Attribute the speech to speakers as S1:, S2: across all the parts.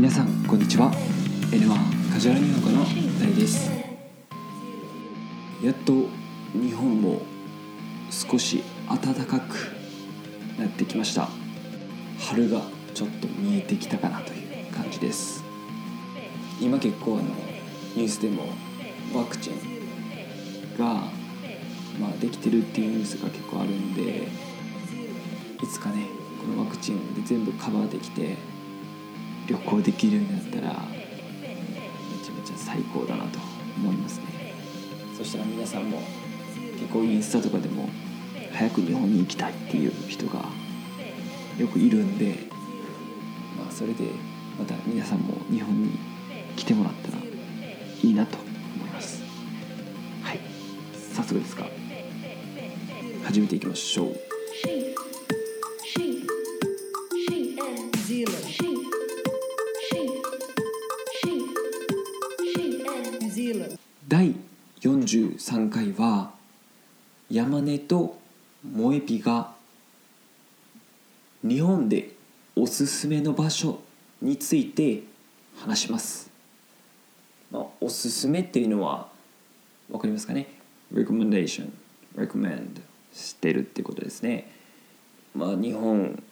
S1: 皆さんこんにちは。N1 カジュアル日本語の大です。やっと日本も少し暖かくなってきました。春がちょっと見えてきたかなという感じです。今結構あのニュースでもワクチンが、まあ、できてるっていうニュースが結構あるんでいつかねこのワクチンで全部カバーできて旅行できるようになったらめちゃめちゃ最高だなと思いますね。そしたら皆さんも結構インスタとかでも早く日本に行きたいっていう人がよくいるんでまあそれでまた皆さんも日本に来てもらったらいいなと思います。はい。早速ですが始めていきましょう。山根と萌えピが日本でおすすめの場所について話します、まあ、おすすめっていうのはわかりますかね？recommendation recommend してるってことですね。まあ日本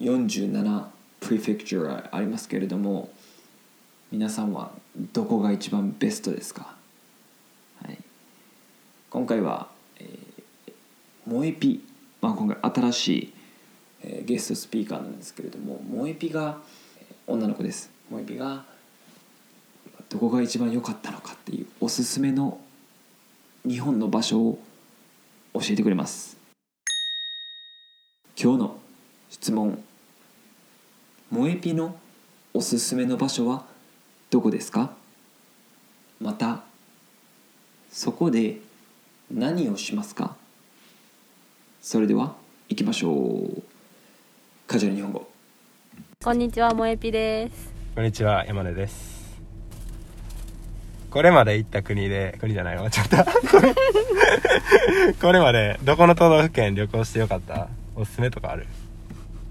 S1: 47プレフェクチュアありますけれども皆さんはどこが一番ベストですか？はい、今回は、萌えピ、まあ、今回新しい、えーゲストスピーカーなんですけれども萌えピが女の子です。萌えピがどこが一番良かったのかっていうおすすめの日本の場所を教えてくれます。今日の質問。萌えピのおすすめの場所はどこですか？またそこで何をしますか？それでは行きましょう。カジュアル日本語。
S2: こんにちは、もえぴです。
S3: こんにちは山根です。これまで行った国で国じゃないわ。ちょっと。これまでどこの都道府県旅行してよかった？おすすめとかある？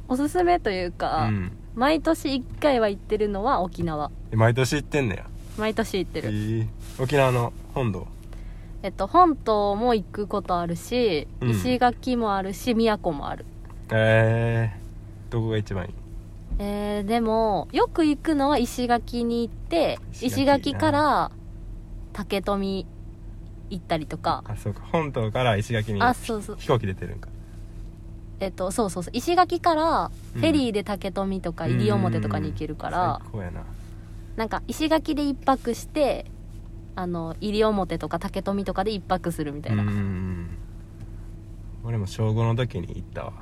S2: おすすめというか、
S3: うん。
S2: 毎年1回は行ってるのは沖縄。
S3: え毎年行ってんねや？
S2: 毎年行って
S3: え
S2: る。
S3: ー沖縄の本土
S2: えっと、本島も行くことあるし、
S3: うん。
S2: 石垣もあるし、宮古もある。
S3: えー、どこが一番いい？
S2: えー、でも、よく行くのは石垣に行って、
S3: 石垣。
S2: から竹富行ったりとか、
S3: あそうか。本島から石垣に
S2: あ、そうそう。
S3: 飛行機出てるんか。
S2: えっと、そうそうそう。石垣からフェリーで竹富とか
S3: うん
S2: 西表とかに行けるから、
S3: 最高やな。
S2: なんか石垣で一泊してあの西表とか竹富とかで一泊するみたいな、
S3: うん俺も小5の時に行ったわ。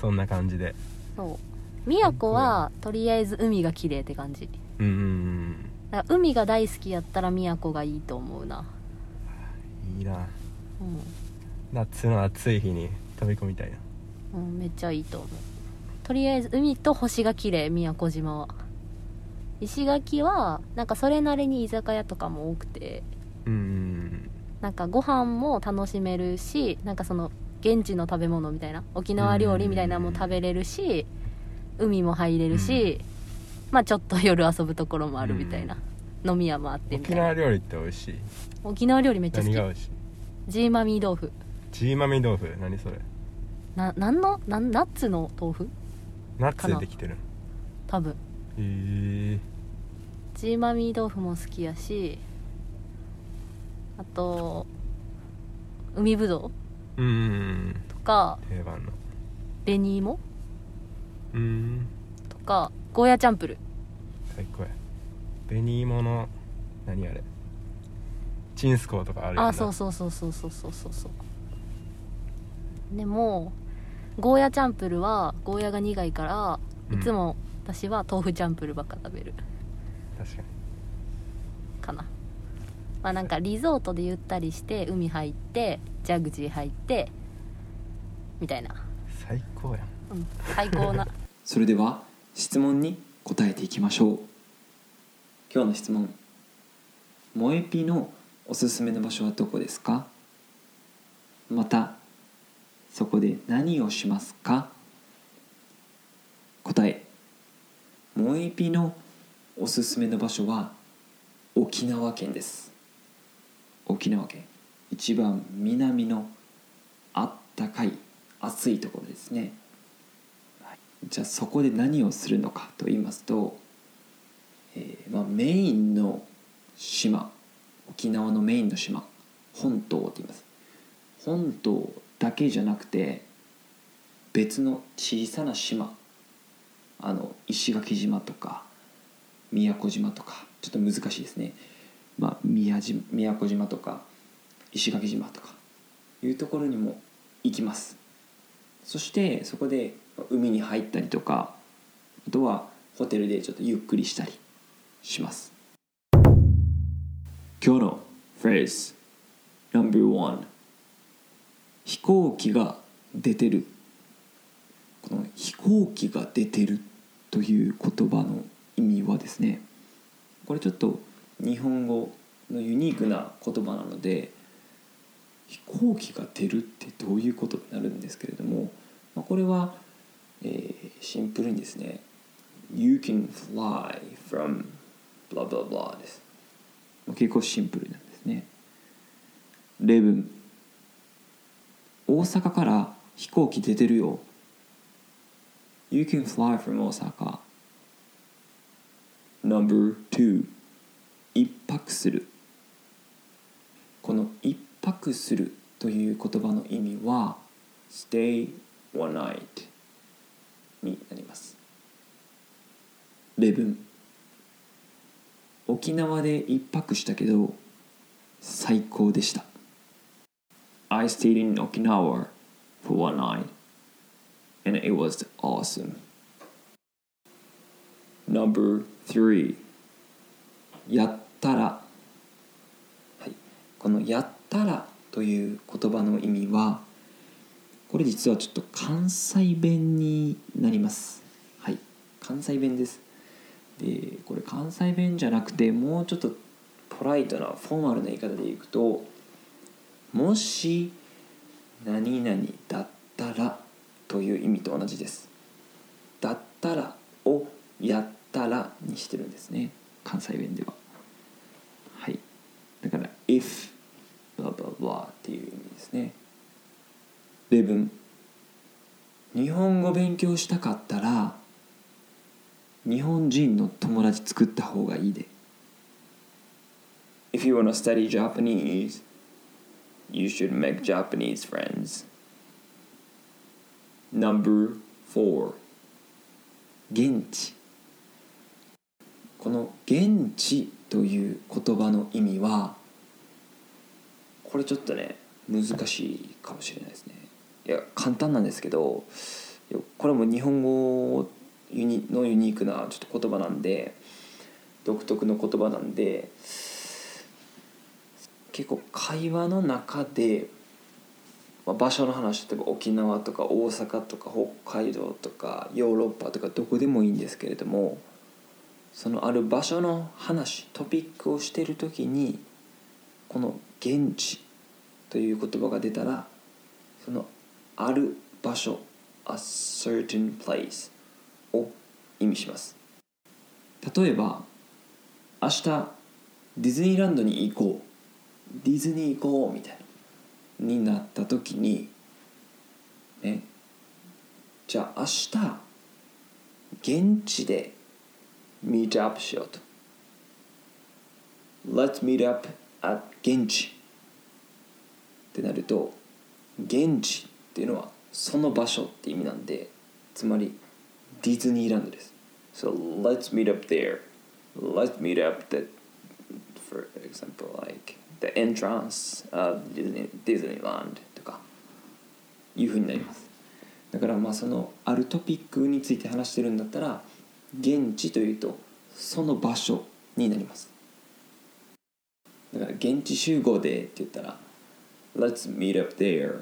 S3: そんな感じで。
S2: そう。宮古はとりあえず海が綺麗って感じ。
S3: うんうんうん。
S2: だから海が大好きやったら宮古がいいと思うな。
S3: いいな。
S2: う
S3: 夏の暑い日に飛び込みたいな。
S2: ん、うん、めっちゃいいと思う。とりあえず海と星が綺麗宮古島は石垣はなんかそれなりに居酒屋とかも多くて
S3: うんうん
S2: なんかご飯も楽しめるしなんかその現地の食べ物みたいな沖縄料理みたいなのも食べれるし海も入れるし、まあちょっと夜遊ぶところもあるみたいな、飲み屋もあってみたいな。
S3: 沖縄料理って美味しい？
S2: 沖縄料理めっちゃ好き。
S3: 何が美味しい？
S2: ジーマミー豆腐。
S3: ジーマミ豆腐？何それ？
S2: ななんの？なんナッツの豆腐？
S3: ナッツでできてるの？
S2: 多分。
S3: へえ
S2: ジーマミー豆腐も好きやしあと海ぶどう
S3: うんうんうん。
S2: とか
S3: 定番の。
S2: 紅芋
S3: うん。
S2: とかゴーヤチャンプル。
S3: 最高や。紅芋の何あれ？チンスコーとかある
S2: あそうそうそうそうそうそうそうそう。でもゴーヤチャンプルはゴーヤが苦いから
S3: うん
S2: いつも私は豆腐チャンプルばっか食べる。
S3: 確かに。
S2: かなまあなんかリゾートでゆったりして海入ってジャグジー入ってみたいな、
S3: 最高やん。
S2: うん、最高な。
S1: それでは質問に答えていきましょう。今日の質問。萌えピのおすすめの場所はどこですか？またそこで何をしますか？答え萌えピのおすすめの場所は沖縄県です。沖縄県。一番南のあったかい暑いところですね、はい。じゃあそこで何をするのかと言いますと、えーまあ、メインの島沖縄のメインの島本島って言います。本島だけじゃなくて別の小さな島あの石垣島とか宮古島とかちょっと難しいですね、まあ、宮島宮古島とか石垣島とかいうところにも行きます。そしてそこで海に入ったりとかあとはホテルでちょっとゆっくりしたりします。今日のフレーズ No.1 飛行機が出てる。この飛行機が出てる。という言葉の意味はですねこれちょっと日本語のユニークな言葉なので飛行機が出るってどういうことになるんですけれども、まあ、これは、えーシンプルにですね「You can fly from blah blah blah」です、まあ結構シンプルなんですね。例文。大阪から飛行機出てるよ。You can fly from 大阪 Number two 一泊するこの一泊するという言葉の意味は stay one night になります例文沖縄で一泊したけど最高でした I stayed in Okinawa for one night and it was awesome. Number three. やったら、はい、このやったらという言葉の意味はこれ実はちょっと関西弁になります。はい。関西弁です。でこれ関西弁じゃなくてもうちょっとポライトなフォーマルな言い方でいくともし何々だったらという意味と同じです。だったらをやったらにしてるんですね。関西弁では。はい。だから if blah blah blah っていう意味ですね。例文。日本語勉強したかったら日本人の友達作った方がいいで。If you wanna study Japanese you should make Japanese friends. Number 4現地。この現地という言葉の意味はこれちょっとね難しいかもしれないですね。いや簡単なんですけどこれも日本語ユニのユニークなちょっと言葉なんで独特の言葉なんで結構会話の中でまあ、場所の話例えば沖縄とか大阪とか北海道とかヨーロッパとかどこでもいいんですけれどもそのある場所の話トピックをしている時にこの「現地」という言葉が出たらそのある場所 a certain place を意味します。例えば明日ディズニーランドに行こう。ディズニー行こうみたいな。になった時にねじゃあ明日現地で meet up しようと Let's meet up at 現地ってなると現地っていうのはその場所って意味なんでつまりディズニーランドです So let's meet up there Let's meet up the for example like the entrance of Disney, Disneyland とかいうふうになります。だからまあそのあるトピックについて話してるんだったら現地というとその場所になります。だから現地集合でって言ったら Let's meet up there.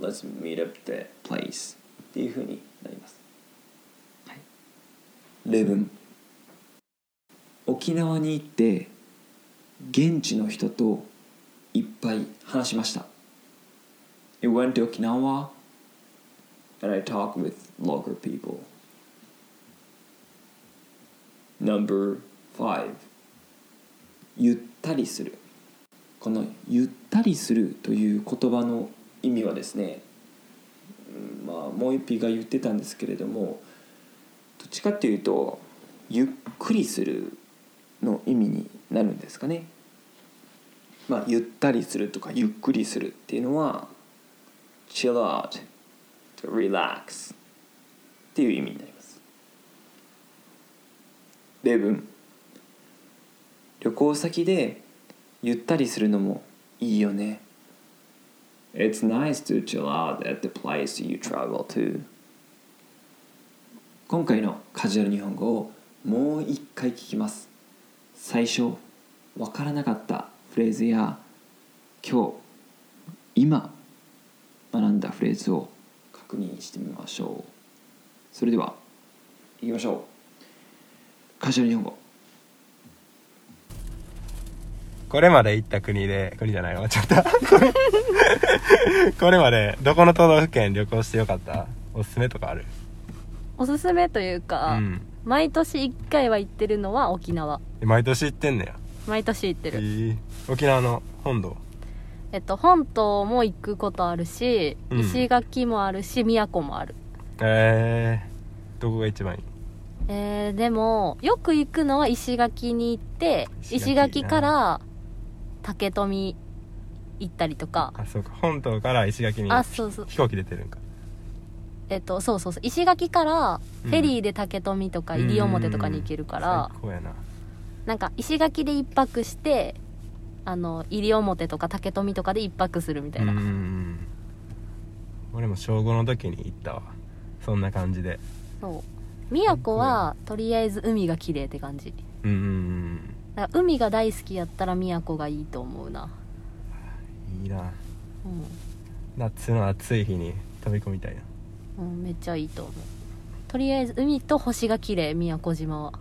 S1: Let's meet up the place. っていうふうになります、はい、例文。沖縄に行って現地の人といっぱい話しました。I went to Okinawa and I talked with local people. No.5 ゆったりする。この「ゆったりする」という言葉の意味はですねまあもう一匹が言ってたんですけれどもどっちかっていうとゆっくりするの意味になるんですかね。まあ、ゆったりするとかゆっくりするっていうのは chill out to relax っていう意味になります。例文旅行先でゆったりするのもいいよね。It's nice to chill out at the place you travel to. 今回のカジュアル日本語をもう一回聞きます。最初、わからなかったフレーズや今日、今学んだフレーズを確認してみましょう。それでは、いきましょう。日本語。
S3: これまで行った国で国じゃないわちょっと これまでどこの都道府県旅行してよかった？おすすめとかある？
S2: おすすめというか、
S3: うん
S2: 毎年1回は行ってるのは沖縄。
S3: 毎年行ってんねや？
S2: 毎年行って
S3: え
S2: る、
S3: ー沖縄の本土
S2: えっと本島も行くことあるし、
S3: うん。
S2: 石垣もあるし宮古もある。
S3: えー、どこが一番いい？
S2: えー、でもよく行くのは石垣に行って
S3: 石垣
S2: 石垣から竹富行ったりとか。
S3: あそうか。本島から石垣に
S2: あそうそう。
S3: 飛行機出てるんか
S2: えっとそうそうそう。石垣から
S3: うん。
S2: フェリーで竹富とか西表とかに行けるから、
S3: 最高やな。
S2: なんか石垣で一泊してあの西表とか竹富とかで一泊するみたいな、
S3: うん俺も小5の時に行ったわ。そんな感じで。
S2: そう。宮古はとりあえず海が綺麗って感じ。
S3: うんうんうん。
S2: だから海が大好きやったら宮古がいいと思うな。
S3: いいな。
S2: う
S3: 夏の暑い日に飛び込みたいな、
S2: ん、うん、めっちゃいいと思う。とりあえず海と星が綺麗宮古島は。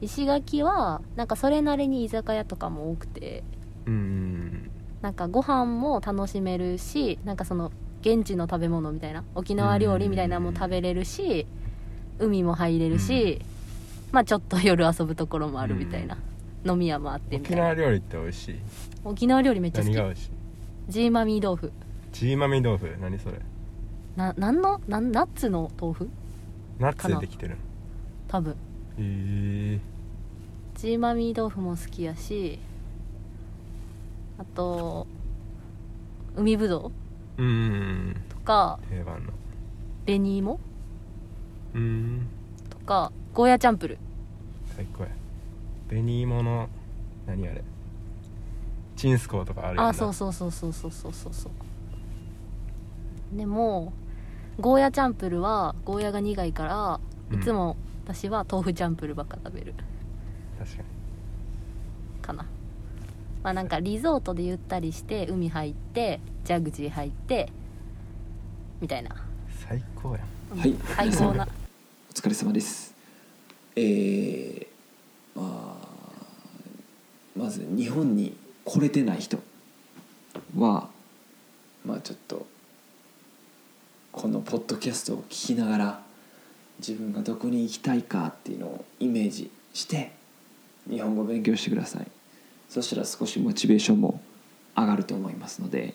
S2: 石垣はなんかそれなりに居酒屋とかも多くて。
S3: うんうん
S2: なんかご飯も楽しめるしなんかその現地の食べ物みたいな沖縄料理みたいなのも食べれるし海も入れるし、まあちょっと夜遊ぶところもあるみたいな、飲み屋もあってみたいな。
S3: 沖縄料理って美味しい？
S2: 沖縄料理めっちゃ好き。
S3: 何が美味しい
S2: ジーマミー豆腐。
S3: ジーマミ豆腐？何それ？
S2: ななんのなんナッツの豆腐？
S3: ナッツでできてる。の
S2: 多分。
S3: へえ。
S2: ジーマミー豆腐も好きやしあと海ぶどう？
S3: うん
S2: とか
S3: 定番の。
S2: 紅芋？
S3: うん。
S2: とかゴーヤチャンプル。
S3: 最高や。紅芋の何あれ？チンスコーとかあるやんな。
S2: あそうそうそうそうそうそうそうそう。でもゴーヤチャンプルはゴーヤが苦いから
S3: うん。
S2: いつも私は豆腐チャンプルばっか食べる。
S3: 確かに
S2: かな。まあなんかリゾートでゆったりして海入ってジャグジー入ってみたいな。
S3: 最高やん。
S1: はい。
S2: 最高な。
S1: お疲れ様です。えーまあ、まず日本に来れてない人は、まあちょっとこのポッドキャストを聞きながら自分がどこに行きたいかっていうのをイメージして日本語を勉強してください。そしたら少しモチベーションも上がると思いますので、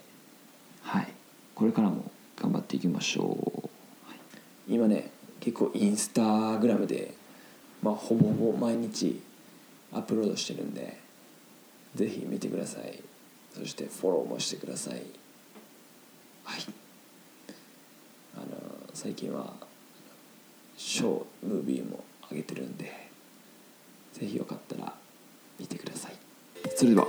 S1: はい、これからも頑張っていきましょう。はい。今ね結構インスタグラムで、まあ、ほぼほぼ毎日アップロードしてるんでぜひ見てください。そしてフォローもしてください。はい。最近はショームービーも上げてるんでぜひよかったら見てください。それでは。